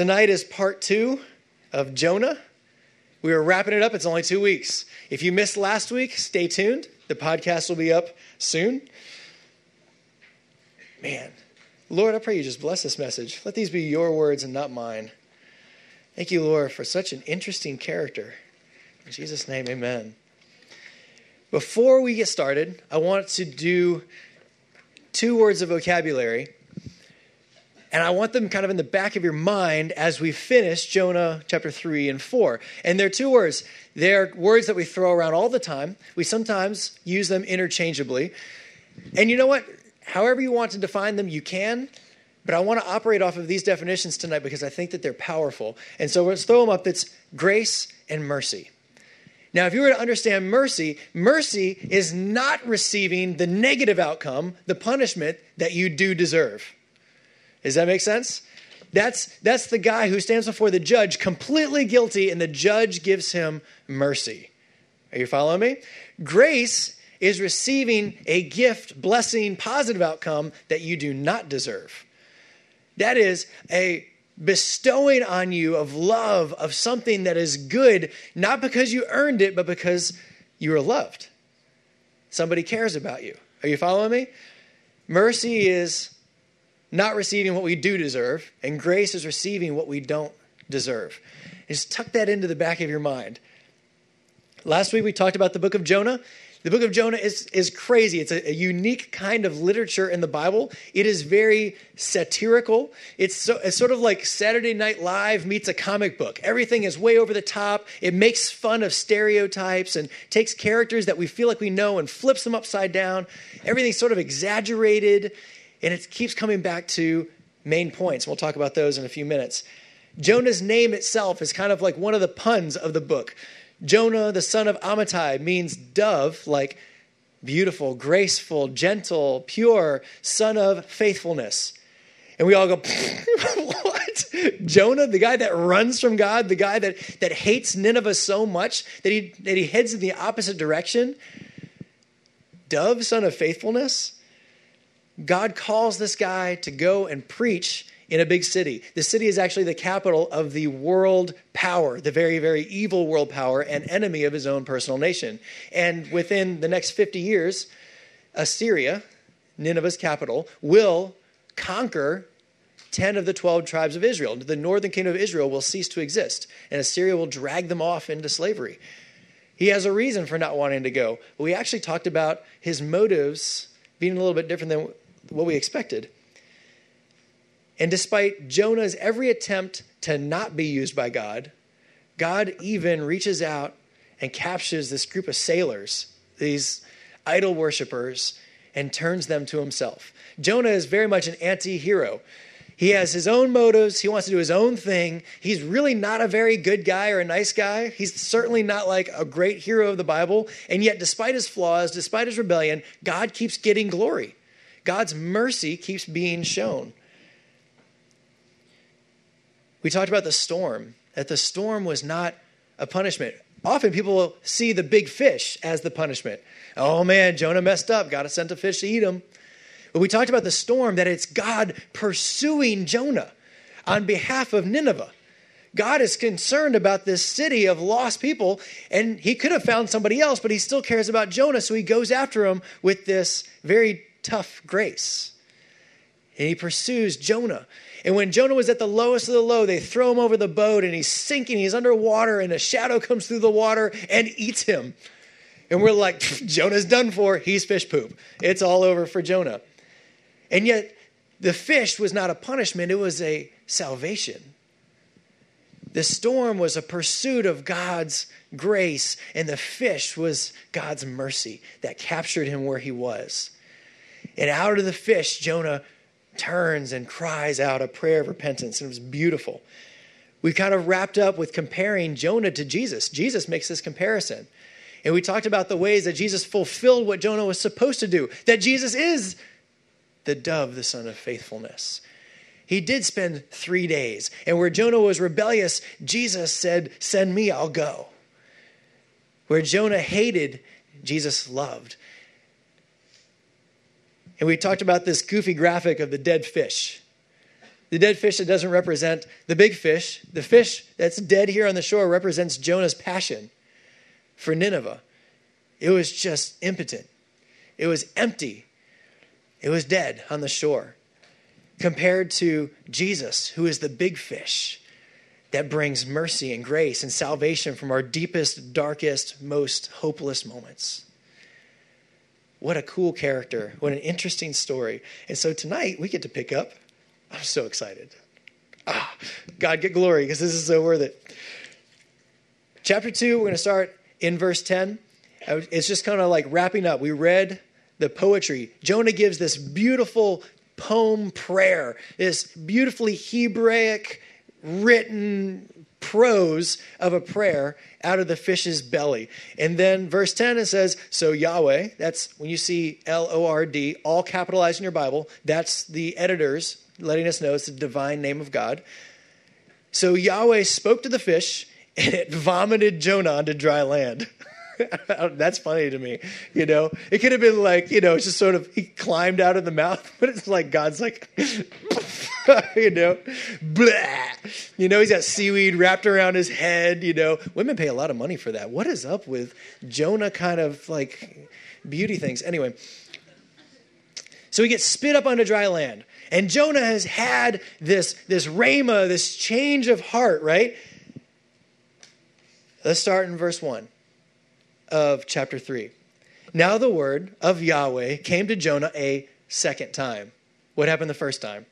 Tonight is part two of Jonah. We are wrapping it up. It's only two weeks. If you missed last week, stay tuned. The podcast will be up soon. Man, Lord, I pray you just bless this message. Let these be your words and not mine. Thank you, Lord, for such an interesting character. In Jesus' name, amen. Before we get started, I want to do two words of vocabulary and I want them kind of in the back of your mind as we finish Jonah chapter 3 and 4. And they're two words. They're words that we throw around all the time. We sometimes use them interchangeably. And you know what? However you want to define them, you can. But I want to operate off of these definitions tonight because I think that they're powerful. And so let's throw them up. It's grace and mercy. Now, if you were to understand mercy, mercy is not receiving the negative outcome, the punishment that you do deserve. Does that make sense? That's, that's the guy who stands before the judge completely guilty, and the judge gives him mercy. Are you following me? Grace is receiving a gift, blessing, positive outcome that you do not deserve. That is a bestowing on you of love, of something that is good, not because you earned it, but because you are loved. Somebody cares about you. Are you following me? Mercy is not receiving what we do deserve, and grace is receiving what we don't deserve. Just tuck that into the back of your mind. Last week we talked about the book of Jonah. The book of Jonah is, is crazy. It's a, a, unique kind of literature in the Bible. It is very satirical. It's, so, it's sort of like Saturday Night Live meets a comic book. Everything is way over the top. It makes fun of stereotypes and takes characters that we feel like we know and flips them upside down. Everything's sort of exaggerated. And it keeps coming back to main points. We'll talk about those in a few minutes. Jonah's name itself is kind of like one of the puns of the book. Jonah, the son of Amittai, means dove, like beautiful, graceful, gentle, pure, son of faithfulness. And we all go, what? Jonah, the guy that runs from God, the guy that, that hates Nineveh so much that he, that he heads in the opposite direction? Dove, son of faithfulness? God calls this guy to go and preach in a big city. The city is actually the capital of the world power, the very, very evil world power and enemy of his own personal nation. And within the next 50 years, Assyria, Nineveh's capital, will conquer 10 of the 12 tribes of Israel. The northern kingdom of Israel will cease to exist, and Assyria will drag them off into slavery. He has a reason for not wanting to go. We actually talked about his motives being a little bit different than what we expected. And despite Jonah's every attempt to not be used by God, God even reaches out and captures this group of sailors, these idol worshippers, and turns them to himself. Jonah is very much an anti hero. He has his own motives. He wants to do his own thing. He's really not a very good guy or a nice guy. He's certainly not like a great hero of the Bible. And yet, despite his flaws, despite his rebellion, God keeps getting glory. God's mercy keeps being shown. We talked about the storm, that the storm was not a punishment. Often people will see the big fish as the punishment. Oh man, Jonah messed up, got to send a fish to eat him. But we talked about the storm, that it's God pursuing Jonah on behalf of Nineveh. God is concerned about this city of lost people, and he could have found somebody else, but he still cares about Jonah, so he goes after him with this very tough grace. And he pursues Jonah. And when Jonah was at the lowest of the low, they throw him over the boat and he's sinking. He's underwater and a shadow comes through the water and eats him. And we're like, Jonah's done for. He's fish poop. It's all over for Jonah. And yet, the fish was not a punishment, it was a salvation. The storm was a pursuit of God's grace, and the fish was God's mercy that captured him where he was. And out of the fish, Jonah turns and cries out a prayer of repentance. And it was beautiful. We kind of wrapped up with comparing Jonah to Jesus. Jesus makes this comparison. And we talked about the ways that Jesus fulfilled what Jonah was supposed to do, that Jesus is the dove, the son of faithfulness. He did spend three days. And where Jonah was rebellious, Jesus said, Send me, I'll go. Where Jonah hated, Jesus loved. And we talked about this goofy graphic of the dead fish. The dead fish that doesn't represent the big fish, the fish that's dead here on the shore represents Jonah's passion for Nineveh. It was just impotent, it was empty, it was dead on the shore. Compared to Jesus, who is the big fish that brings mercy and grace and salvation from our deepest, darkest, most hopeless moments. What a cool character. What an interesting story. And so tonight we get to pick up. I'm so excited. Ah, God, get glory because this is so worth it. Chapter 2, we're going to start in verse 10. It's just kind of like wrapping up. We read the poetry. Jonah gives this beautiful poem prayer, this beautifully Hebraic written prose of a prayer out of the fish's belly. And then verse 10 it says, So Yahweh, that's when you see L O R D, all capitalized in your Bible, that's the editors letting us know it's the divine name of God. So Yahweh spoke to the fish and it vomited Jonah onto dry land. That's funny to me. You know, it could have been like, you know, it's just sort of, he climbed out of the mouth, but it's like God's like, you know, blah. You know, he's got seaweed wrapped around his head. You know, women pay a lot of money for that. What is up with Jonah kind of like beauty things? Anyway, so he gets spit up onto dry land. And Jonah has had this, this rhema, this change of heart, right? Let's start in verse 1 of chapter 3. Now the word of Yahweh came to Jonah a second time. What happened the first time?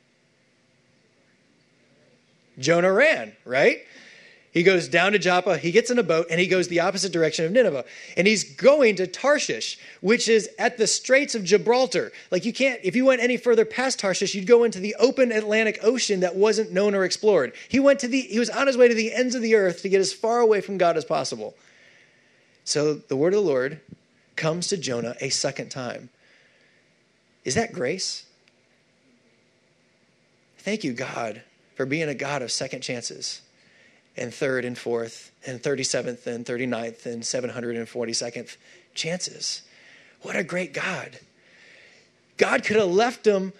Jonah ran, right? He goes down to Joppa, he gets in a boat, and he goes the opposite direction of Nineveh. And he's going to Tarshish, which is at the Straits of Gibraltar. Like you can't, if you went any further past Tarshish, you'd go into the open Atlantic Ocean that wasn't known or explored. He went to the, he was on his way to the ends of the earth to get as far away from God as possible. So the word of the Lord comes to Jonah a second time. Is that grace? Thank you, God, for being a God of second chances and third and fourth and 37th and 39th and 742nd chances. What a great God. God could have left him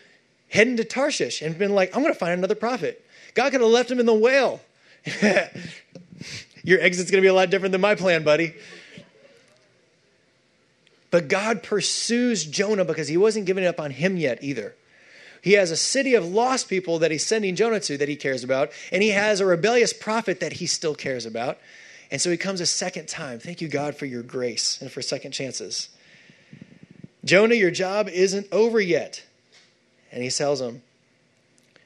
heading to Tarshish and been like, I'm going to find another prophet. God could have left him in the whale. Your exit's going to be a lot different than my plan, buddy. But God pursues Jonah because he wasn't giving up on him yet either. He has a city of lost people that he's sending Jonah to that he cares about, and he has a rebellious prophet that he still cares about. And so he comes a second time. Thank you, God, for your grace and for second chances. Jonah, your job isn't over yet. And he tells him,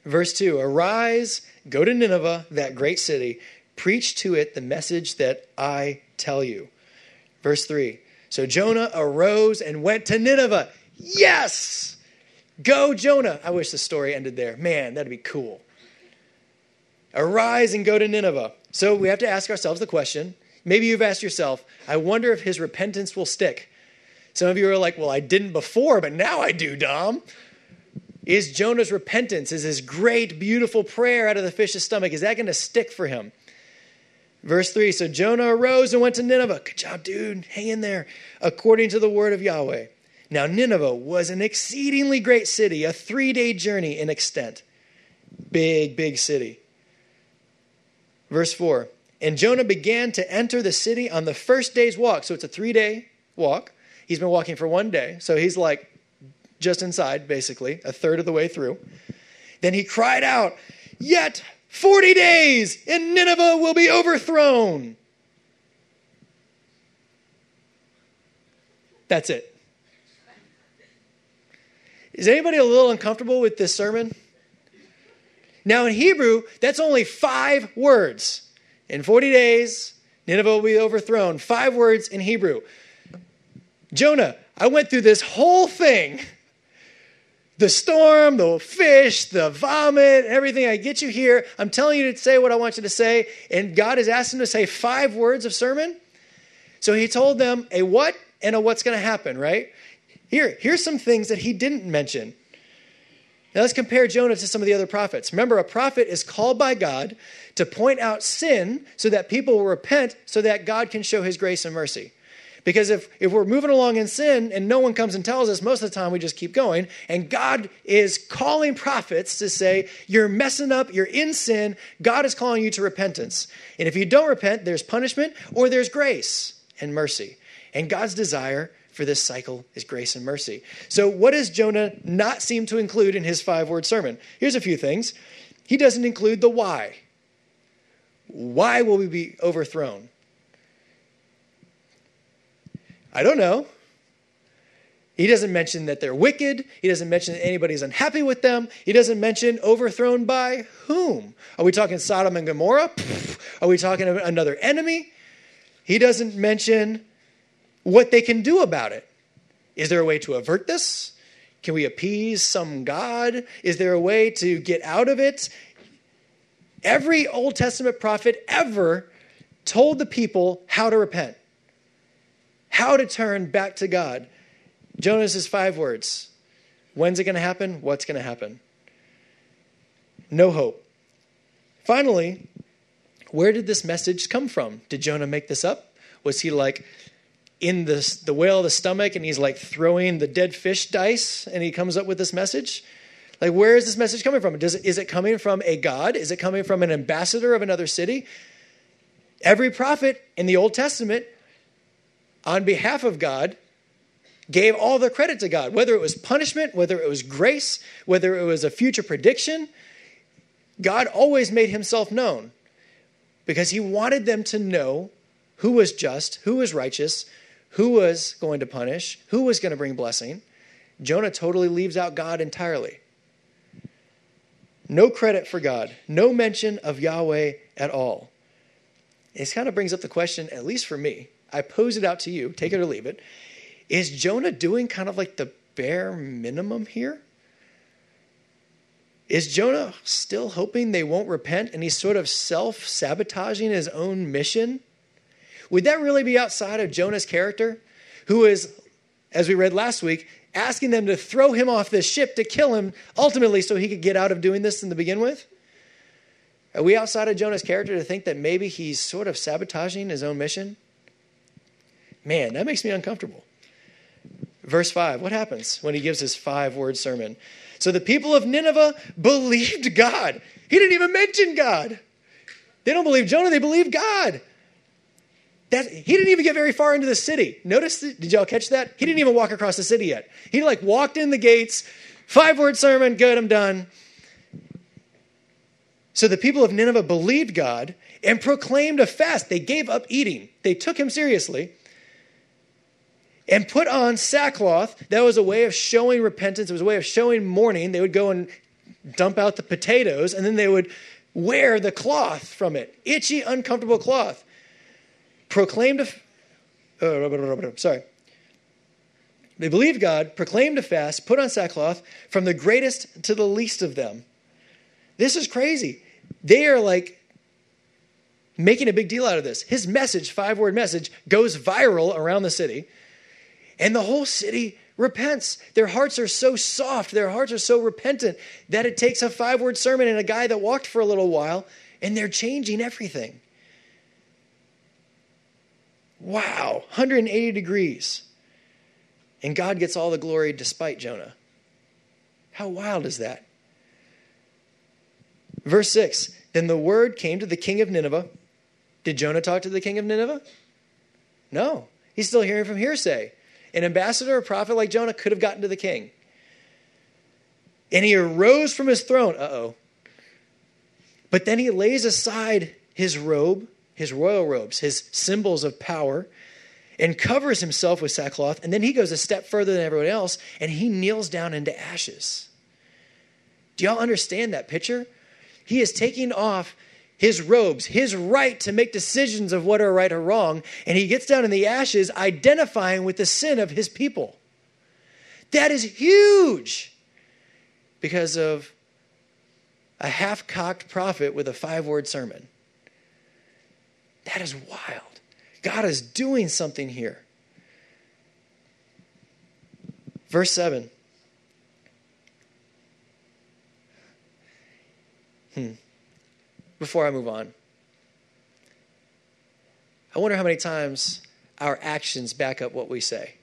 verse 2 Arise, go to Nineveh, that great city, preach to it the message that I tell you. Verse 3 So Jonah arose and went to Nineveh. Yes! Go, Jonah. I wish the story ended there. Man, that'd be cool. Arise and go to Nineveh. So we have to ask ourselves the question maybe you've asked yourself, I wonder if his repentance will stick. Some of you are like, well, I didn't before, but now I do, Dom. Is Jonah's repentance, is his great, beautiful prayer out of the fish's stomach, is that going to stick for him? Verse 3 So Jonah arose and went to Nineveh. Good job, dude. Hang in there. According to the word of Yahweh. Now, Nineveh was an exceedingly great city, a three day journey in extent. Big, big city. Verse 4 And Jonah began to enter the city on the first day's walk. So it's a three day walk. He's been walking for one day. So he's like just inside, basically, a third of the way through. Then he cried out, Yet 40 days, and Nineveh will be overthrown. That's it. Is anybody a little uncomfortable with this sermon? Now, in Hebrew, that's only five words. In 40 days, Nineveh will be overthrown. Five words in Hebrew. Jonah, I went through this whole thing the storm, the fish, the vomit, everything. I get you here. I'm telling you to say what I want you to say. And God has asked him to say five words of sermon. So he told them a what and a what's going to happen, right? Here, here's some things that he didn't mention. Now let's compare Jonah to some of the other prophets. Remember, a prophet is called by God to point out sin so that people will repent so that God can show his grace and mercy. Because if, if we're moving along in sin and no one comes and tells us, most of the time we just keep going. And God is calling prophets to say, You're messing up, you're in sin. God is calling you to repentance. And if you don't repent, there's punishment or there's grace and mercy. And God's desire for this cycle is grace and mercy. So, what does Jonah not seem to include in his five word sermon? Here's a few things. He doesn't include the why. Why will we be overthrown? I don't know. He doesn't mention that they're wicked. He doesn't mention that anybody's unhappy with them. He doesn't mention overthrown by whom. Are we talking Sodom and Gomorrah? Are we talking another enemy? He doesn't mention what they can do about it. Is there a way to avert this? Can we appease some God? Is there a way to get out of it? Every Old Testament prophet ever told the people how to repent how to turn back to God. Jonah's is five words. When's it going to happen? What's going to happen? No hope. Finally, where did this message come from? Did Jonah make this up? Was he like in the, the whale of the stomach and he's like throwing the dead fish dice and he comes up with this message? Like, where is this message coming from? Does is it coming from a God? Is it coming from an ambassador of another city? Every prophet in the Old Testament on behalf of God gave all the credit to God, whether it was punishment, whether it was grace, whether it was a future prediction. God always made himself known because he wanted them to know who was just, who was righteous, who was going to punish, who was going to bring blessing. Jonah totally leaves out God entirely. No credit for God, no mention of Yahweh at all. It kind of brings up the question, at least for me, I pose it out to you, take it or leave it. Is Jonah doing kind of like the bare minimum here? Is Jonah still hoping they won't repent and he's sort of self sabotaging his own mission? Would that really be outside of Jonah's character, who is, as we read last week, asking them to throw him off this ship to kill him ultimately so he could get out of doing this in the begin with? Are we outside of Jonah's character to think that maybe he's sort of sabotaging his own mission? Man, that makes me uncomfortable. Verse 5, what happens when he gives his five word sermon? So the people of Nineveh believed God. He didn't even mention God. They don't believe Jonah, they believe God. That, he didn't even get very far into the city. Notice, did y'all catch that? He didn't even walk across the city yet. He like walked in the gates, five word sermon, good, I'm done. So the people of Nineveh believed God and proclaimed a fast. They gave up eating, they took him seriously and put on sackcloth. That was a way of showing repentance, it was a way of showing mourning. They would go and dump out the potatoes, and then they would wear the cloth from it itchy, uncomfortable cloth. Proclaimed a. Uh, sorry. They believed God, proclaimed a fast, put on sackcloth from the greatest to the least of them. This is crazy. They are like making a big deal out of this. His message, five word message, goes viral around the city. And the whole city repents. Their hearts are so soft, their hearts are so repentant that it takes a five word sermon and a guy that walked for a little while, and they're changing everything. Wow, 180 degrees. And God gets all the glory despite Jonah. How wild is that? Verse 6 Then the word came to the king of Nineveh. Did Jonah talk to the king of Nineveh? No. He's still hearing from hearsay. An ambassador, a prophet like Jonah, could have gotten to the king. And he arose from his throne. Uh oh. But then he lays aside his robe, his royal robes, his symbols of power, and covers himself with sackcloth. And then he goes a step further than everyone else and he kneels down into ashes. Do y'all understand that picture? He is taking off his robes, his right to make decisions of what are right or wrong, and he gets down in the ashes identifying with the sin of his people. That is huge because of a half cocked prophet with a five word sermon. That is wild. God is doing something here. Verse 7. Hmm before I move on. I wonder how many times our actions back up what we say.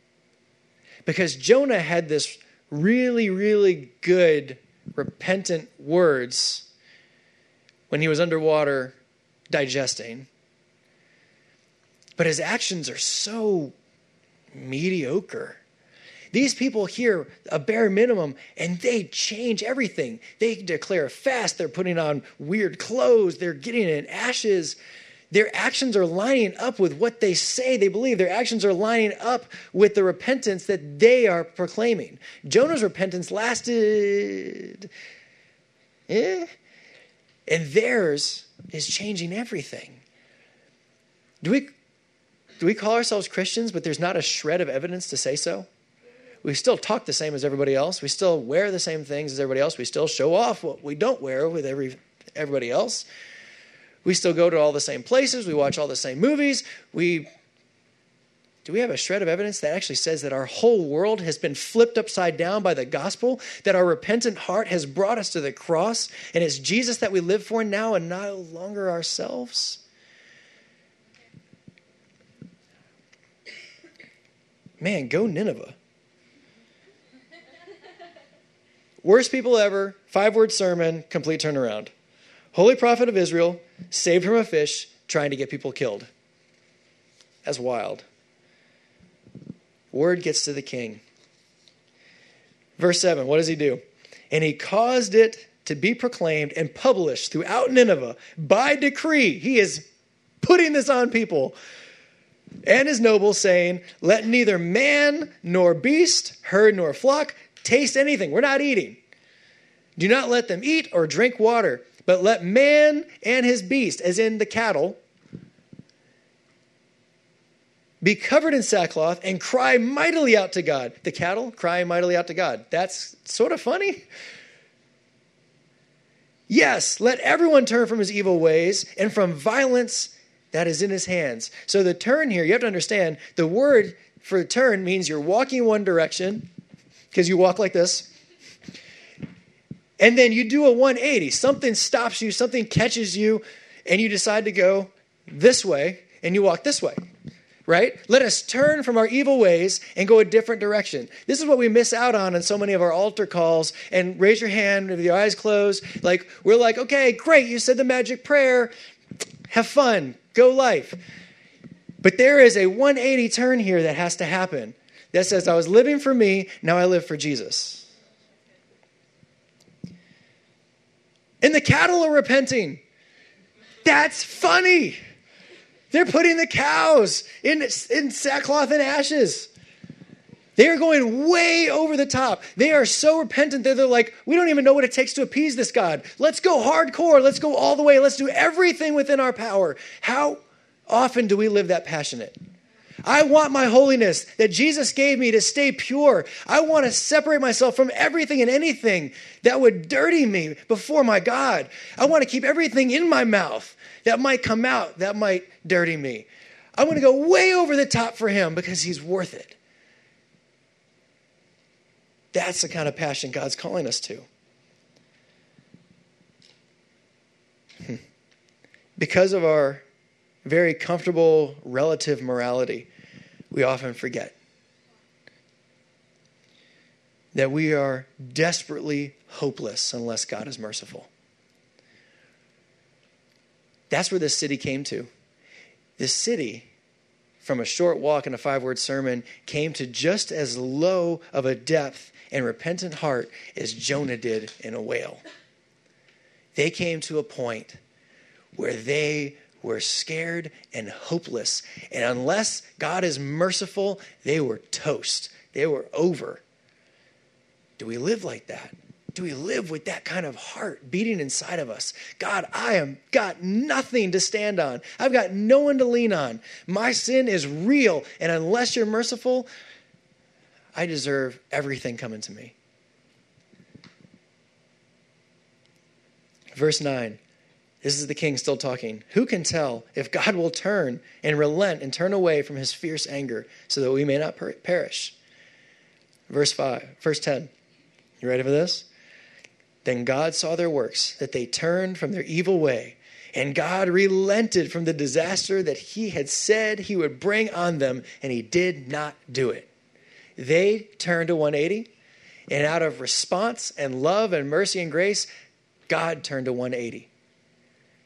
Because Jonah had this really, really good, repentant words when he was underwater digesting. But his actions are so mediocre. These people hear a bare minimum and they change everything. They declare a fast, they're putting on weird clothes, they're getting in ashes. Their actions are lining up with what they say they believe. Their actions are lining up with the repentance that they are proclaiming. Jonah's repentance lasted, eh? And theirs is changing everything. Do we, do we call ourselves Christians, but there's not a shred of evidence to say so? We still talk the same as everybody else. We still wear the same things as everybody else. We still show off what we don't wear with every, everybody else. We still go to all the same places. We watch all the same movies. We do we have a shred of evidence that actually says that our whole world has been flipped upside down by the gospel, that our repentant heart has brought us to the cross, and it's Jesus that we live for now and no longer ourselves? Man, go Nineveh. Worst people ever, five word sermon, complete turnaround. Holy prophet of Israel, saved from a fish, trying to get people killed. That's wild. Word gets to the king. Verse 7, what does he do? And he caused it to be proclaimed and published throughout Nineveh by decree. He is putting this on people and his nobles, saying, Let neither man nor beast, herd nor flock taste anything. We're not eating. Do not let them eat or drink water, but let man and his beast, as in the cattle, be covered in sackcloth and cry mightily out to God. The cattle cry mightily out to God. That's sort of funny. Yes, let everyone turn from his evil ways and from violence that is in his hands. So the turn here, you have to understand the word for turn means you're walking one direction because you walk like this. And then you do a 180. Something stops you, something catches you, and you decide to go this way and you walk this way right? Let us turn from our evil ways and go a different direction. This is what we miss out on in so many of our altar calls. And raise your hand with your eyes closed. Like, we're like, okay, great, you said the magic prayer. Have fun, go life. But there is a 180 turn here that has to happen that says, I was living for me, now I live for Jesus. And the cattle are repenting. That's funny. They're putting the cows in, in sackcloth and ashes. They are going way over the top. They are so repentant that they're like, we don't even know what it takes to appease this God. Let's go hardcore. Let's go all the way. Let's do everything within our power. How often do we live that passionate? I want my holiness that Jesus gave me to stay pure. I want to separate myself from everything and anything that would dirty me before my God. I want to keep everything in my mouth that might come out, that might dirty me. I want to go way over the top for him because he's worth it. That's the kind of passion God's calling us to. Hmm. Because of our very comfortable relative morality, we often forget that we are desperately hopeless unless God is merciful. That's where this city came to. This city, from a short walk and a five word sermon, came to just as low of a depth and repentant heart as Jonah did in a whale. They came to a point where they were scared and hopeless. And unless God is merciful, they were toast. They were over. Do we live like that? do we live with that kind of heart beating inside of us? God, I am got nothing to stand on. I've got no one to lean on. My sin is real, and unless you're merciful, I deserve everything coming to me. Verse 9. This is the king still talking. Who can tell if God will turn and relent and turn away from his fierce anger so that we may not perish? Verse 5, verse 10. You ready for this? Then God saw their works, that they turned from their evil way, And God relented from the disaster that he had said he would bring on them, and he did not do it. They turned to 180, and out of response and love and mercy and grace, God turned to 180.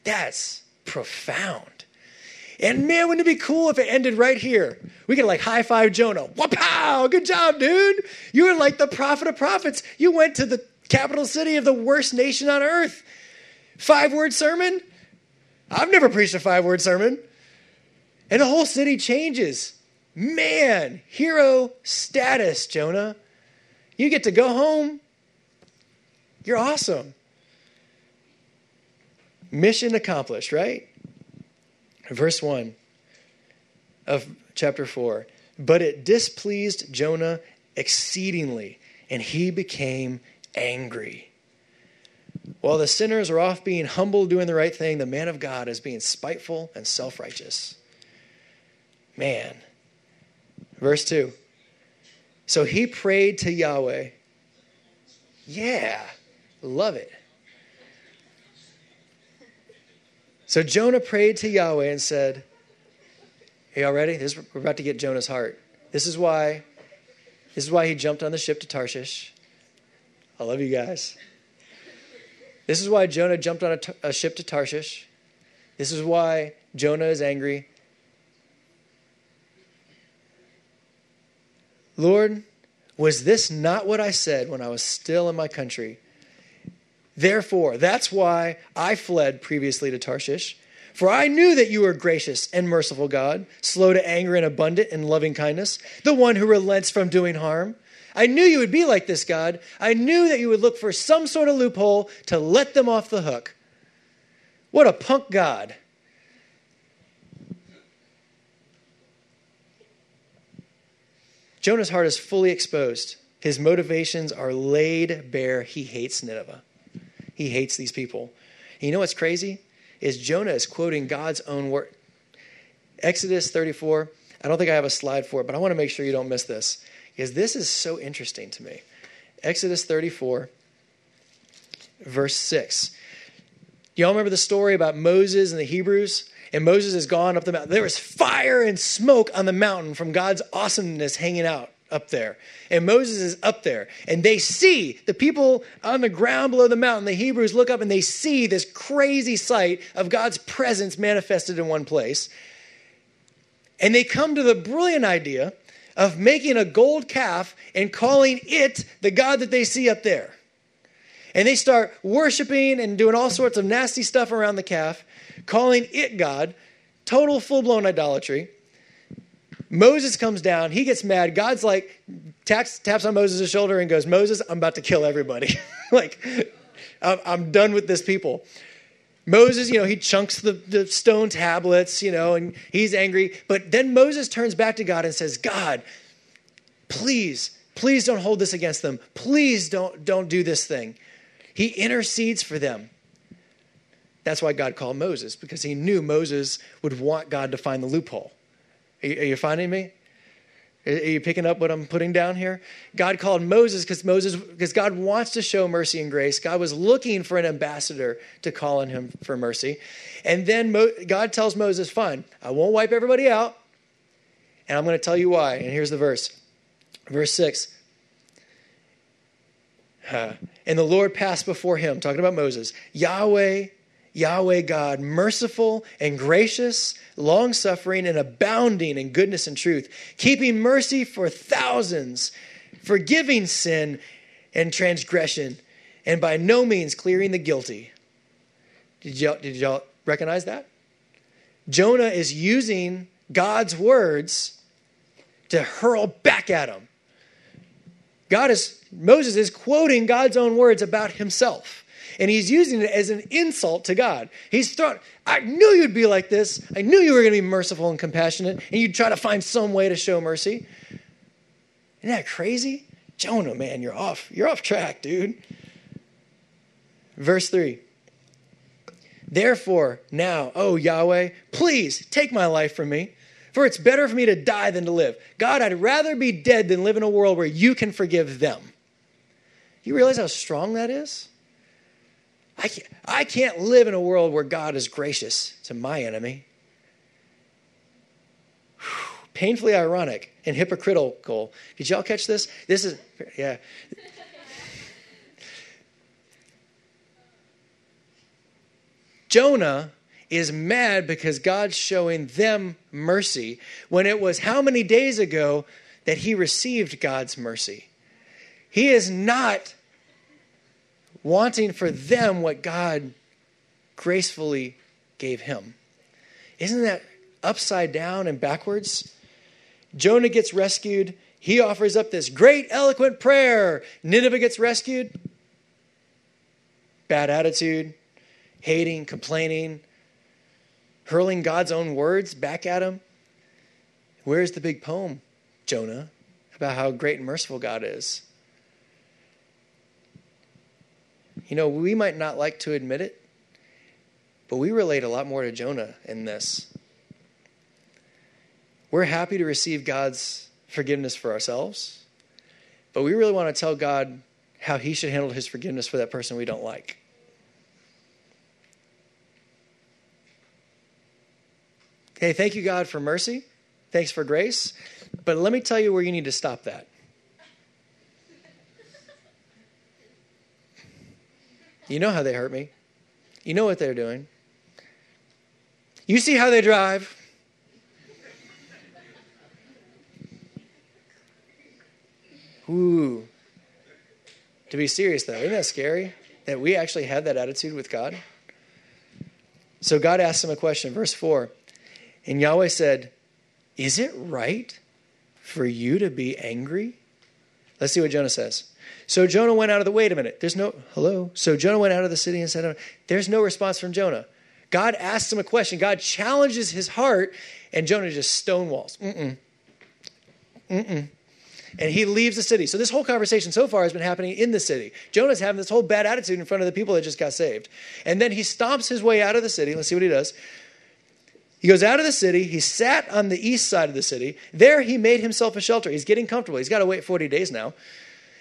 That's profound. And man, wouldn't it be cool if it ended right here? We could like high five Jonah. Wow, good job, dude. You were like the prophet of prophets. You went to the capital city of the worst nation on earth. Five word sermon? I've never preached a five word sermon. And the whole city changes. Man, hero status, Jonah. You get to go home. You're awesome. Mission accomplished, right? Verse 1 of chapter 4. But it displeased Jonah exceedingly, and he became angry. While the sinners are off being humble, doing the right thing, the man of God is being spiteful and self righteous. Man. Verse 2. So he prayed to Yahweh. Yeah, love it. So Jonah prayed to Yahweh and said, Hey, y'all ready? This, we're about to get Jonah's heart. This is why. This is why he jumped on the ship to Tarshish. I love you guys. This is why Jonah jumped on a, t- a ship to Tarshish. This is why Jonah is angry. Lord, was this not what I said when I was still in my country? Therefore, that's why I fled previously to Tarshish. For I knew that you were gracious and merciful God, slow to anger and abundant in loving kindness, the one who relents from doing harm. I knew you would be like this, God. I knew that you would look for some sort of loophole to let them off the hook. What a punk God. Jonah's heart is fully exposed. His motivations are laid bare. He hates Nineveh. He hates these people. And you know what's crazy? Is Jonah is quoting God's own word. Exodus 34. I don't think I have a slide for it, but I want to make sure you don't miss this because this is so interesting to me. Exodus 34, verse 6. Y'all remember the story about Moses and the Hebrews? And Moses has gone up the mountain. There was fire and smoke on the mountain from God's awesomeness hanging out up there. And Moses is up there. And they see the people on the ground below the mountain, the Hebrews look up and they see this crazy sight of God's presence manifested in one place. And they come to the brilliant idea of making a gold calf and calling it the God that they see up there. And they start worshiping and doing all sorts of nasty stuff around the calf, calling it God, total full blown idolatry. Moses comes down, he gets mad. God's like, taps, taps on Moses' shoulder and goes, Moses, I'm about to kill everybody. like, I'm, done with this people. Moses, you know, he chunks the, the stone tablets, you know, and he's angry. But then Moses turns back to God and says, God, please, please don't hold this against them. Please don't, don't do this thing. He intercedes for them. That's why God called Moses, because he knew Moses would want God to find the loophole. Are you, are you finding me? Are you picking up what I'm putting down here? God called Moses because Moses because God wants to show mercy and grace. God was looking for an ambassador to call on him for mercy. And then Mo, God tells Moses, "Fine, I won't wipe everybody out, and I'm going to tell you why." And here's the verse. Verse 6. And the Lord passed before him, talking about Moses, Yahweh Yahweh God, merciful and gracious, long suffering and abounding in goodness and truth, keeping mercy for thousands, forgiving sin and transgression, and by no means clearing the guilty. Did y'all, did y'all recognize that? Jonah is using God's words to hurl back at him. God is, Moses is quoting God's own words about himself and he's using it as an insult to God. He's thrown, I knew you'd be like this. I knew you were going to be merciful and compassionate, and you'd try to find some way to show mercy. Isn't that crazy? Jonah, man, you're off. You're off track, dude. Verse 3. Therefore, now, oh Yahweh, please take my life from me, for it's better for me to die than to live. God, I'd rather be dead than live in a world where you can forgive them. You realize how strong that is? I can't, I can't live in a world where God is gracious to my enemy. Painfully ironic and hypocritical. Did y'all catch this? This is, yeah. Jonah is mad because God's showing them mercy when it was how many days ago that he received God's mercy? He is not wanting for them what God gracefully gave him. Isn't that upside down and backwards? Jonah gets rescued. He offers up this great, eloquent prayer. Nineveh gets rescued. Bad attitude, hating, complaining, hurling God's own words back at him. Where's the big poem, Jonah, about how great and merciful God is? You know, we might not like to admit it, but we relate a lot more to Jonah in this. We're happy to receive God's forgiveness for ourselves, but we really want to tell God how he should handle his forgiveness for that person we don't like. Okay, thank you, God, for mercy. Thanks for grace. But let me tell you where you need to stop that. You know how they hurt me. You know what they're doing. You see how they drive. Ooh. To be serious, though, isn't that scary? That we actually have that attitude with God? So God asked him a question, verse 4. And Yahweh said, Is it right for you to be angry? Let's see what Jonah says. So Jonah went out of the wait a minute. There's no hello. So Jonah went out of the city and said, There's no response from Jonah. God asks him a question. God challenges his heart, and Jonah just stonewalls. Mm-mm. Mm-mm. And he leaves the city. So this whole conversation so far has been happening in the city. Jonah's having this whole bad attitude in front of the people that just got saved. And then he stomps his way out of the city. Let's see what he does. He goes out of the city. He sat on the east side of the city. There he made himself a shelter. He's getting comfortable. He's got to wait 40 days now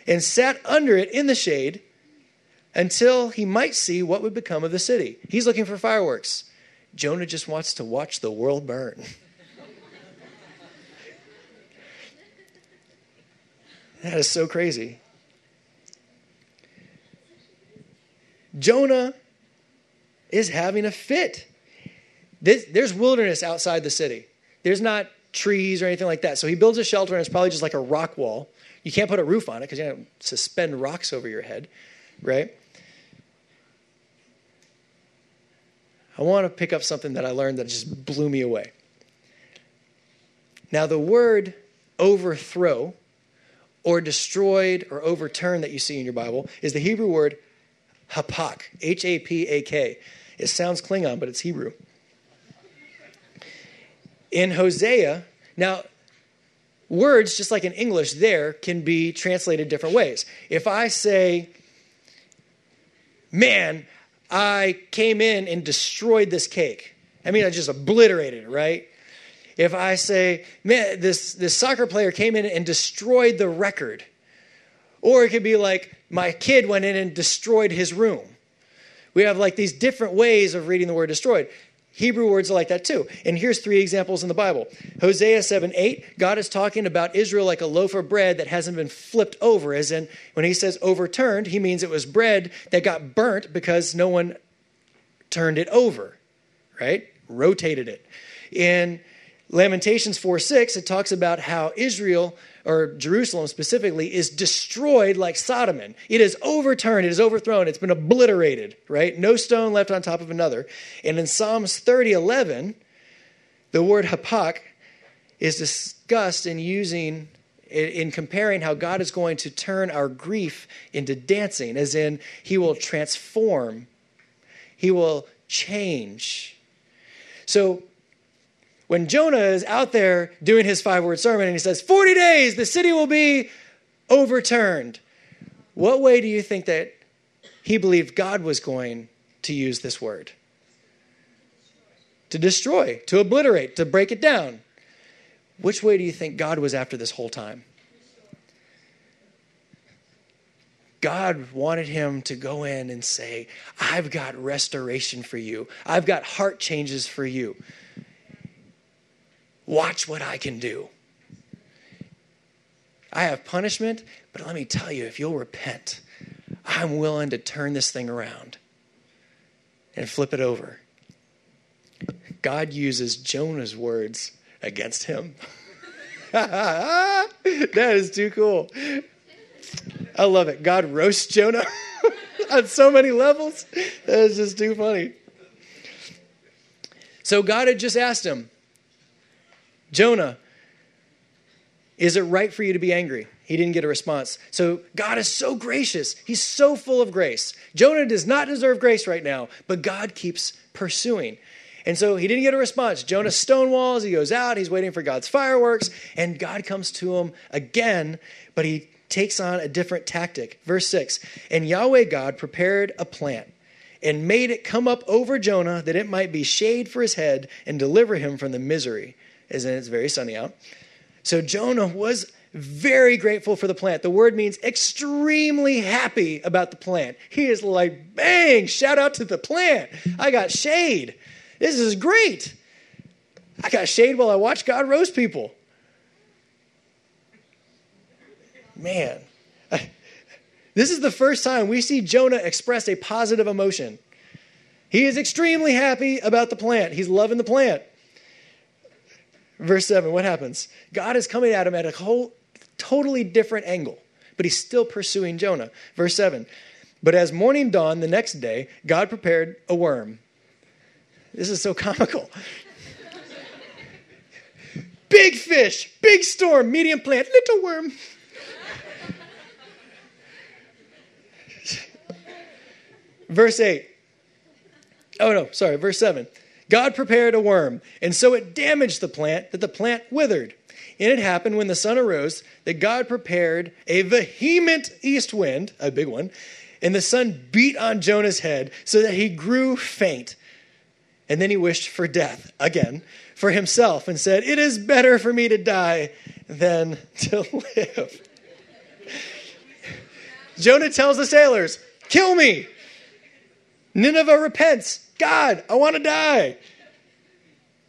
and sat under it in the shade until he might see what would become of the city. He's looking for fireworks. Jonah just wants to watch the world burn. that is so crazy. Jonah is having a fit. There's wilderness outside the city. There's not trees or anything like that. So he builds a shelter, and it's probably just like a rock wall. You can't put a roof on it because you don't suspend rocks over your head, right? I want to pick up something that I learned that just blew me away. Now, the word overthrow or destroyed or overturned that you see in your Bible is the Hebrew word hapak, H A P A K. It sounds Klingon, but it's Hebrew. In Hosea, now words, just like in English, there can be translated different ways. If I say, man, I came in and destroyed this cake, I mean, I just obliterated it, right? If I say, man, this, this soccer player came in and destroyed the record, or it could be like, my kid went in and destroyed his room. We have like these different ways of reading the word destroyed. Hebrew words are like that too. And here's three examples in the Bible. Hosea 7 8, God is talking about Israel like a loaf of bread that hasn't been flipped over, as in when he says overturned, he means it was bread that got burnt because no one turned it over, right? Rotated it. In Lamentations 4 6, it talks about how Israel or Jerusalem specifically, is destroyed like Sodom. It is overturned, it is overthrown, it's been obliterated, right? No stone left on top of another. And in Psalms 30 11, the word hapak is discussed in using in comparing how God is going to turn our grief into dancing, as in, He will transform, He will change. So, when Jonah is out there doing his five word sermon and he says, 40 days, the city will be overturned. What way do you think that he believed God was going to use this word? To destroy, to obliterate, to break it down. Which way do you think God was after this whole time? God wanted him to go in and say, I've got restoration for you, I've got heart changes for you. Watch what I can do. I have punishment, but let me tell you, if you'll repent, I'm willing to turn this thing around and flip it over. God uses Jonah's words against him. that is too cool. I love it. God roasts Jonah on so many levels. That is just too funny. So God had just asked him, Jonah, is it right for you to be angry? He didn't get a response. So God is so gracious. He's so full of grace. Jonah does not deserve grace right now, but God keeps pursuing. And so he didn't get a response. Jonah stonewalls. He goes out. He's waiting for God's fireworks. And God comes to him again, but he takes on a different tactic. Verse 6 And Yahweh God prepared a plant and made it come up over Jonah that it might be shade for his head and deliver him from the misery. As in, it's very sunny out. So Jonah was very grateful for the plant. The word means extremely happy about the plant. He is like, bang, shout out to the plant. I got shade. This is great. I got shade while I watch God roast people. Man, this is the first time we see Jonah express a positive emotion. He is extremely happy about the plant, he's loving the plant. Verse 7, what happens? God is coming at him at a whole totally different angle, but he's still pursuing Jonah. Verse 7, but as morning dawned the next day, God prepared a worm. This is so comical. big fish, big storm, medium plant, little worm. verse 8. Oh, no, sorry, verse 7. God prepared a worm, and so it damaged the plant that the plant withered. And it happened when the sun arose that God prepared a vehement east wind, a big one, and the sun beat on Jonah's head so that he grew faint. And then he wished for death again for himself and said, It is better for me to die than to live. Jonah tells the sailors, Kill me. Nineveh repents. God, I want to die.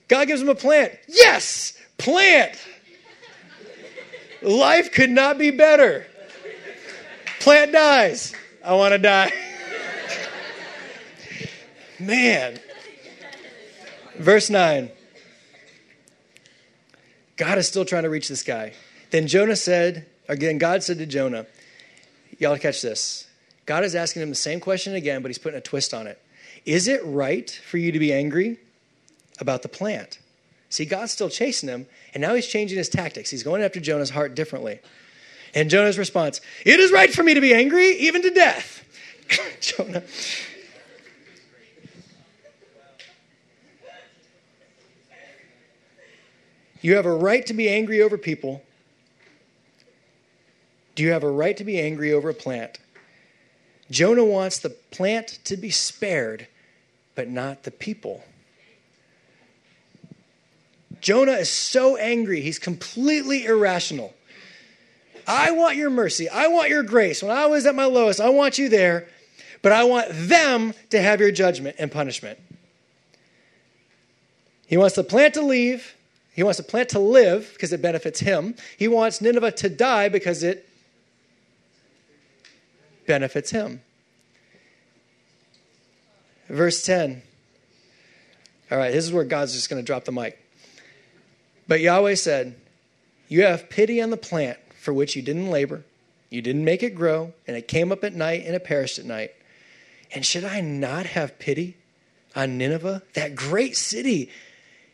God gives him a plant. Yes, plant. Life could not be better. Plant dies. I want to die. Man. Verse 9. God is still trying to reach this guy. Then Jonah said, again, God said to Jonah, y'all catch this. God is asking him the same question again, but he's putting a twist on it. Is it right for you to be angry about the plant? See, God's still chasing him, and now he's changing his tactics. He's going after Jonah's heart differently. And Jonah's response, It is right for me to be angry, even to death. Jonah. You have a right to be angry over people. Do you have a right to be angry over a plant? Jonah wants the plant to be spared, but not the people. Jonah is so angry, he's completely irrational. I want your mercy. I want your grace. When I was at my lowest, I want you there, but I want them to have your judgment and punishment. He wants the plant to leave. He wants the plant to live because it benefits him. He wants Nineveh to die because it benefits him. Verse 10. All right, this is where God's just going to drop the mic. But Yahweh said, You have pity on the plant for which you didn't labor, you didn't make it grow, and it came up at night and it perished at night. And should I not have pity on Nineveh, that great city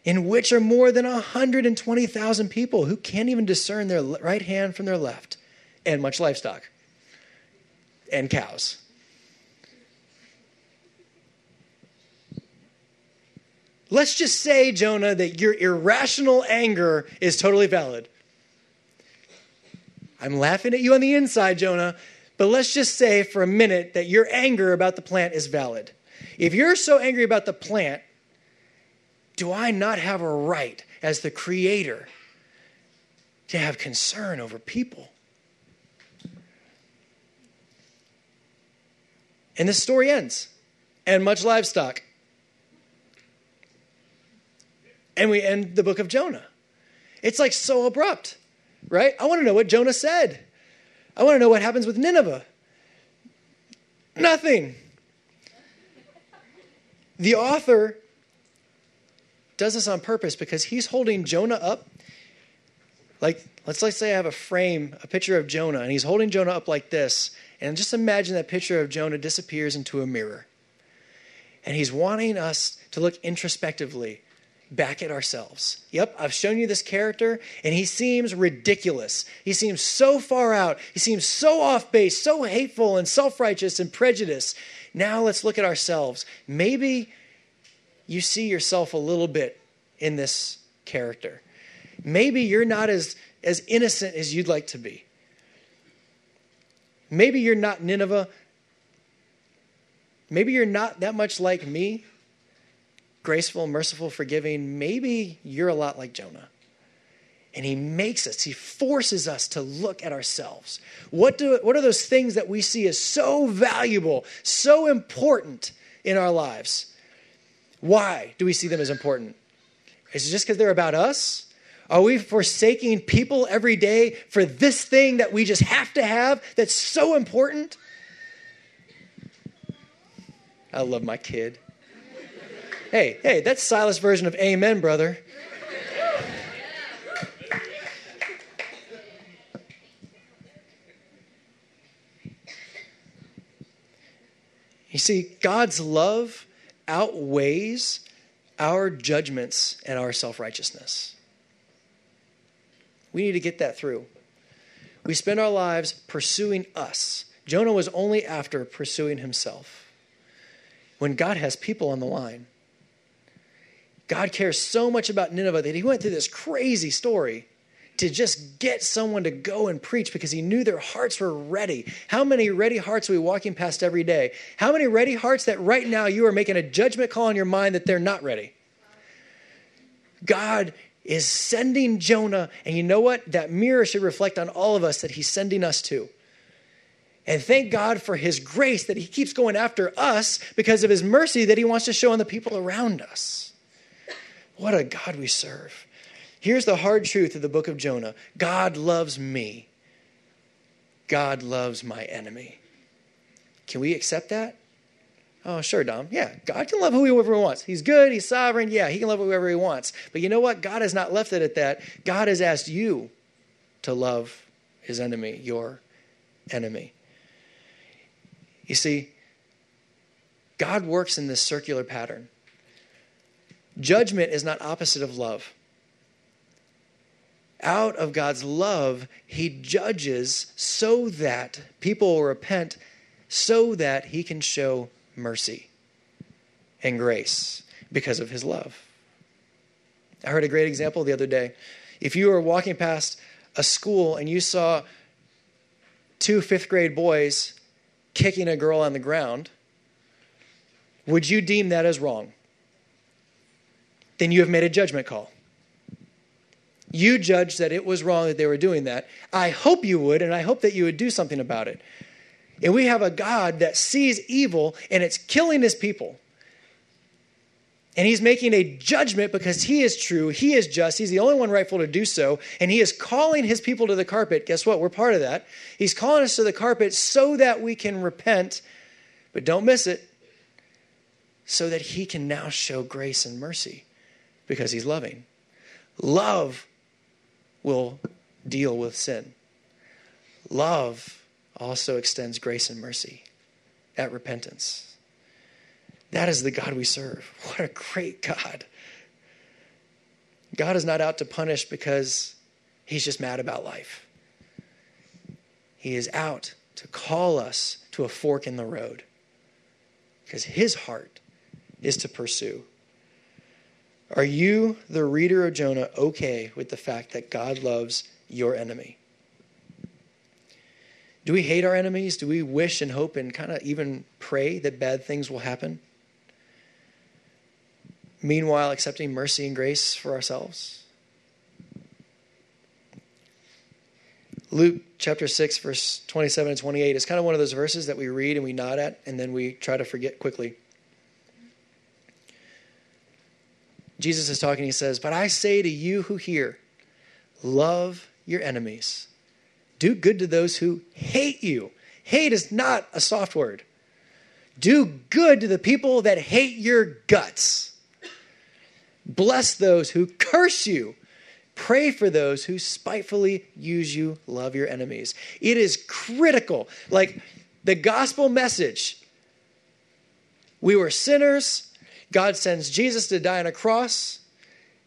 in which are more than 120,000 people who can't even discern their right hand from their left, and much livestock and cows? Let's just say, Jonah, that your irrational anger is totally valid. I'm laughing at you on the inside, Jonah, but let's just say for a minute that your anger about the plant is valid. If you're so angry about the plant, do I not have a right as the creator to have concern over people? And the story ends. And much livestock. And we end the book of Jonah. It's like so abrupt, right? I want to know what Jonah said. I want to know what happens with Nineveh. Nothing. The author does this on purpose because he's holding Jonah up. Like, let's, let's say I have a frame, a picture of Jonah, and he's holding Jonah up like this. And just imagine that picture of Jonah disappears into a mirror. And he's wanting us to look introspectively back at ourselves. Yep, I've shown you this character, and he seems ridiculous. He seems so far out. He seems so off base, so hateful and self righteous and prejudiced. Now let's look at ourselves. Maybe you see yourself a little bit in this character. Maybe you're not as, as innocent as you'd like to be. Maybe you're not Nineveh. Maybe you're not that much like me graceful, merciful, forgiving, maybe you're a lot like Jonah. And he makes us, he forces us to look at ourselves. What, do, what are those things that we see as so valuable, so important in our lives? Why do we see them as important? Is it just because they're about us? Are we forsaking people every day for this thing that we just have to have that's so important? I love my kid. Hey, hey, that's Silas' version of amen, brother. You see, God's love outweighs our judgments and our self righteousness. We need to get that through. We spend our lives pursuing us. Jonah was only after pursuing himself. When God has people on the line, God cares so much about Nineveh that he went through this crazy story to just get someone to go and preach because he knew their hearts were ready. How many ready hearts are we walking past every day? How many ready hearts that right now you are making a judgment call in your mind that they're not ready? God is sending Jonah, and you know what? That mirror should reflect on all of us that he's sending us to. And thank God for his grace that he keeps going after us because of his mercy that he wants to show on the people around us. What a God we serve. Here's the hard truth of the book of Jonah God loves me, God loves my enemy. Can we accept that? Oh, sure, Dom. Yeah, God can love whoever he wants. He's good, he's sovereign. Yeah, he can love whoever he wants. But you know what? God has not left it at that. God has asked you to love his enemy, your enemy. You see, God works in this circular pattern. Judgment is not opposite of love. Out of God's love, He judges so that people will repent, so that He can show mercy and grace because of His love. I heard a great example the other day. If you were walking past a school and you saw two fifth grade boys kicking a girl on the ground, would you deem that as wrong? Then you have made a judgment call. You judged that it was wrong that they were doing that. I hope you would, and I hope that you would do something about it. And we have a God that sees evil and it's killing his people. And he's making a judgment because he is true, he is just, he's the only one rightful to do so, and he is calling his people to the carpet. Guess what? We're part of that. He's calling us to the carpet so that we can repent, but don't miss it, so that he can now show grace and mercy because he's loving. Love will deal with sin. Love also extends grace and mercy at repentance. That is the God we serve. What a great God. God is not out to punish because he's just mad about life. He is out to call us to a fork in the road because his heart is to pursue. Are you, the reader of Jonah, okay with the fact that God loves your enemy? Do we hate our enemies? Do we wish and hope and kind of even pray that bad things will happen? Meanwhile, accepting mercy and grace for ourselves? Luke chapter 6, verse 27 and 28 is kind of one of those verses that we read and we nod at, and then we try to forget quickly. Jesus is talking, he says, But I say to you who hear, love your enemies, do good to those who hate you. Hate is not a soft word. Do good to the people that hate your guts. Bless those who curse you. Pray for those who spitefully use you. Love your enemies. It is critical. Like the gospel message we were sinners. God sends Jesus to die on a cross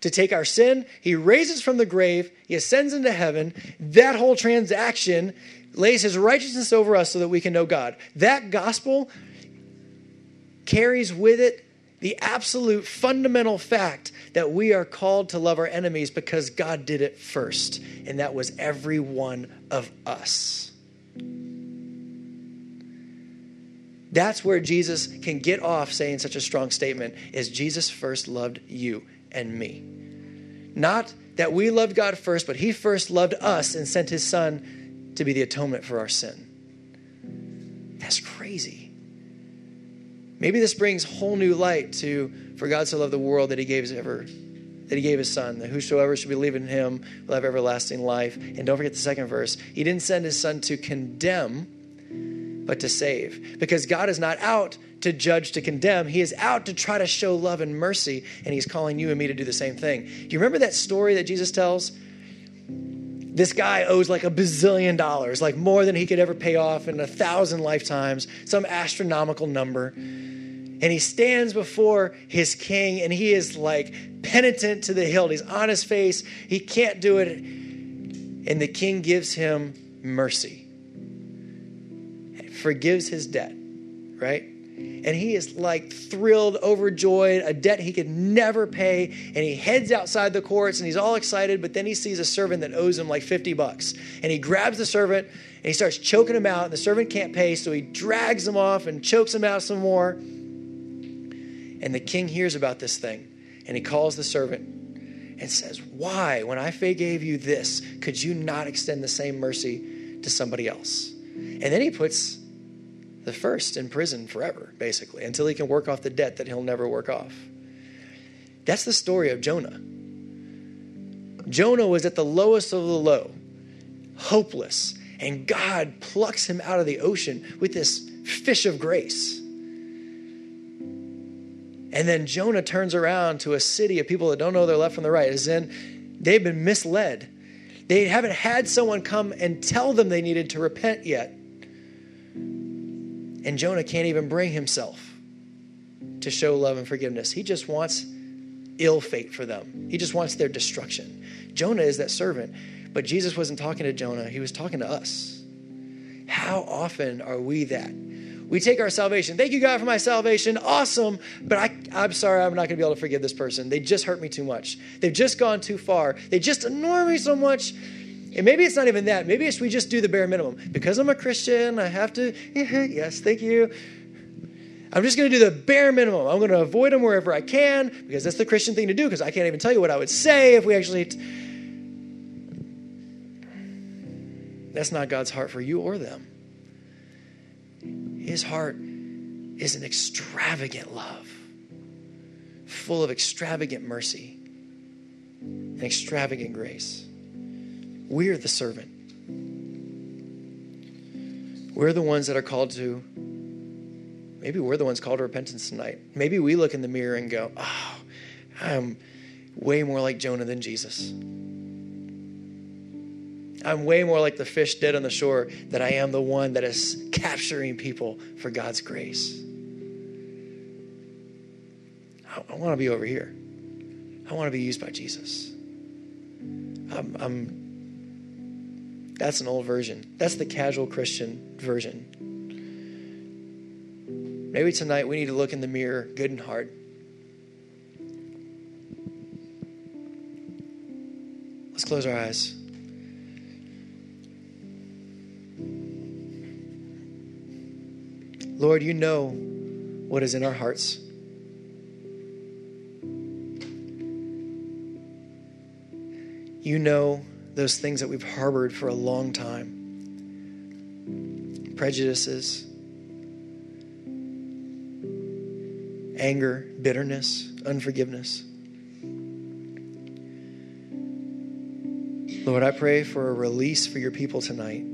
to take our sin. He raises from the grave. He ascends into heaven. That whole transaction lays his righteousness over us so that we can know God. That gospel carries with it the absolute fundamental fact that we are called to love our enemies because God did it first, and that was every one of us. That's where Jesus can get off saying such a strong statement is Jesus first loved you and me. Not that we loved God first, but he first loved us and sent his son to be the atonement for our sin. That's crazy. Maybe this brings whole new light to for God so loved the world that he gave his ever that he gave his son, that whosoever should believe in him will have everlasting life. And don't forget the second verse. He didn't send his son to condemn, but to save. Because God is not out to judge, to condemn. He is out to try to show love and mercy, and he's calling you and me to do the same thing. Do you remember that story that Jesus tells? This guy owes like a bazillion dollars, like more than he could ever pay off in a thousand lifetimes, some astronomical number and he stands before his king and he is like penitent to the hilt. He's on his face. He can't do it. And the king gives him mercy, forgives his debt, right? And he is like thrilled, overjoyed, a debt he could never pay. And he heads outside the courts and he's all excited, but then he sees a servant that owes him like 50 bucks. And he grabs the servant and he starts choking him out. And the servant can't pay, so he drags him off and chokes him out some more. And the king hears about this thing and he calls the servant and says, Why, when I forgave you this, could you not extend the same mercy to somebody else? And then he puts the first in prison forever, basically, until he can work off the debt that he'll never work off. That's the story of Jonah. Jonah was at the lowest of the low, hopeless, and God plucks him out of the ocean with this fish of grace. And then Jonah turns around to a city of people that don't know their left from the right, as in they've been misled. They haven't had someone come and tell them they needed to repent yet. And Jonah can't even bring himself to show love and forgiveness. He just wants ill fate for them, he just wants their destruction. Jonah is that servant. But Jesus wasn't talking to Jonah, he was talking to us. How often are we that? We take our salvation. Thank you, God, for my salvation. Awesome. But I, I'm sorry, I'm not going to be able to forgive this person. They just hurt me too much. They've just gone too far. They just annoy me so much. And maybe it's not even that. Maybe it's we just do the bare minimum. Because I'm a Christian, I have to, yes, thank you. I'm just going to do the bare minimum. I'm going to avoid them wherever I can because that's the Christian thing to do because I can't even tell you what I would say if we actually. T- that's not God's heart for you or them. His heart is an extravagant love, full of extravagant mercy and extravagant grace. We're the servant. We're the ones that are called to, maybe we're the ones called to repentance tonight. Maybe we look in the mirror and go, oh, I'm way more like Jonah than Jesus. I'm way more like the fish dead on the shore than I am the one that is capturing people for God's grace. I, I want to be over here. I want to be used by Jesus. I'm, I'm, that's an old version. That's the casual Christian version. Maybe tonight we need to look in the mirror good and hard. Let's close our eyes. Lord, you know what is in our hearts. You know those things that we've harbored for a long time prejudices, anger, bitterness, unforgiveness. Lord, I pray for a release for your people tonight.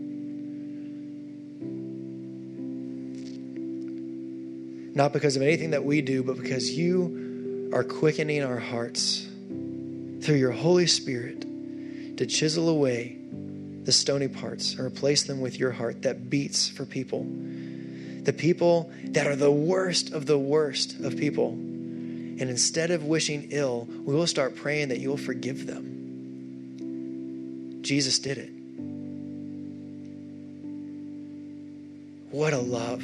Not because of anything that we do, but because you are quickening our hearts through your Holy Spirit to chisel away the stony parts and replace them with your heart that beats for people. The people that are the worst of the worst of people. And instead of wishing ill, we will start praying that you will forgive them. Jesus did it. What a love.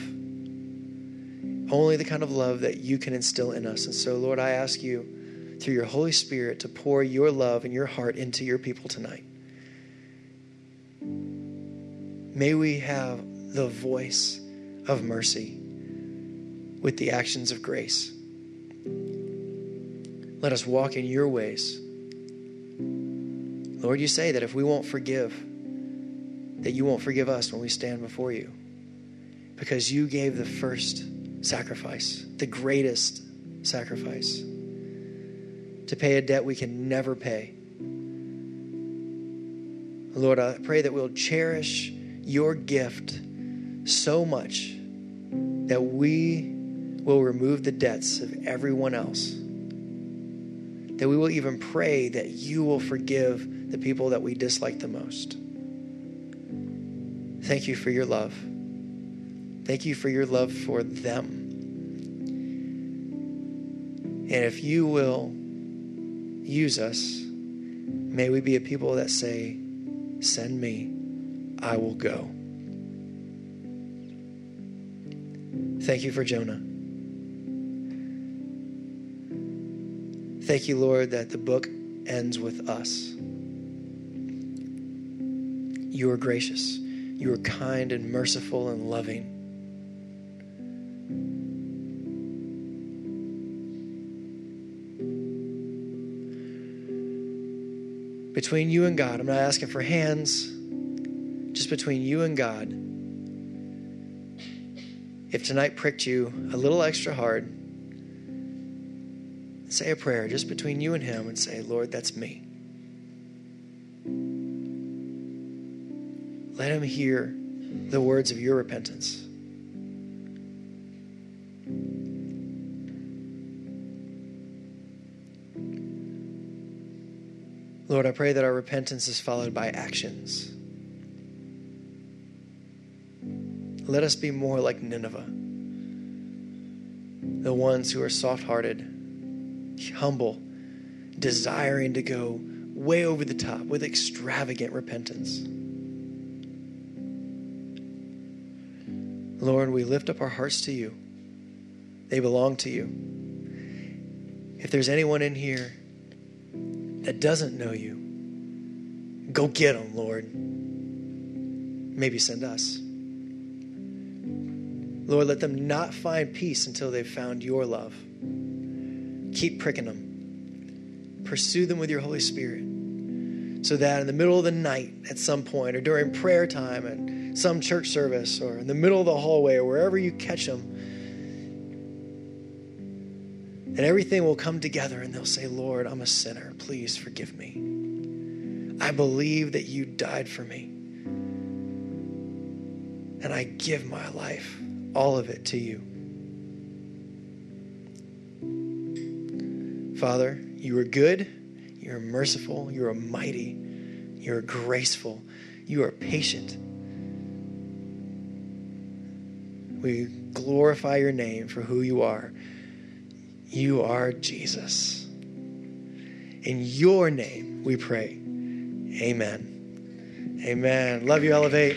Only the kind of love that you can instill in us. And so, Lord, I ask you through your Holy Spirit to pour your love and your heart into your people tonight. May we have the voice of mercy with the actions of grace. Let us walk in your ways. Lord, you say that if we won't forgive, that you won't forgive us when we stand before you. Because you gave the first sacrifice, the greatest sacrifice, to pay a debt we can never pay. Lord, I pray that we'll cherish your gift so much that we will remove the debts of everyone else. That we will even pray that you will forgive the people that we dislike the most. Thank you for your love. Thank you for your love for them. And if you will use us, may we be a people that say, Send me, I will go. Thank you for Jonah. Thank you, Lord, that the book ends with us. You are gracious. You are kind and merciful and loving. Between you and God. I'm not asking for hands, just between you and God. If tonight pricked you a little extra hard, say a prayer just between you and Him and say, Lord, that's me. Let Him hear the words of your repentance. Lord, I pray that our repentance is followed by actions. Let us be more like Nineveh, the ones who are soft hearted, humble, desiring to go way over the top with extravagant repentance. Lord, we lift up our hearts to you. They belong to you. If there's anyone in here that doesn't know you, go get them, Lord. Maybe send us. Lord, let them not find peace until they've found your love. Keep pricking them. Pursue them with your Holy Spirit so that in the middle of the night at some point or during prayer time at some church service or in the middle of the hallway or wherever you catch them, and everything will come together and they'll say, Lord, I'm a sinner. Please forgive me. I believe that you died for me. And I give my life, all of it, to you. Father, you are good, you are merciful, you are mighty, you are graceful, you are patient. We glorify your name for who you are. You are Jesus. In your name we pray. Amen. Amen. Love you, Elevate.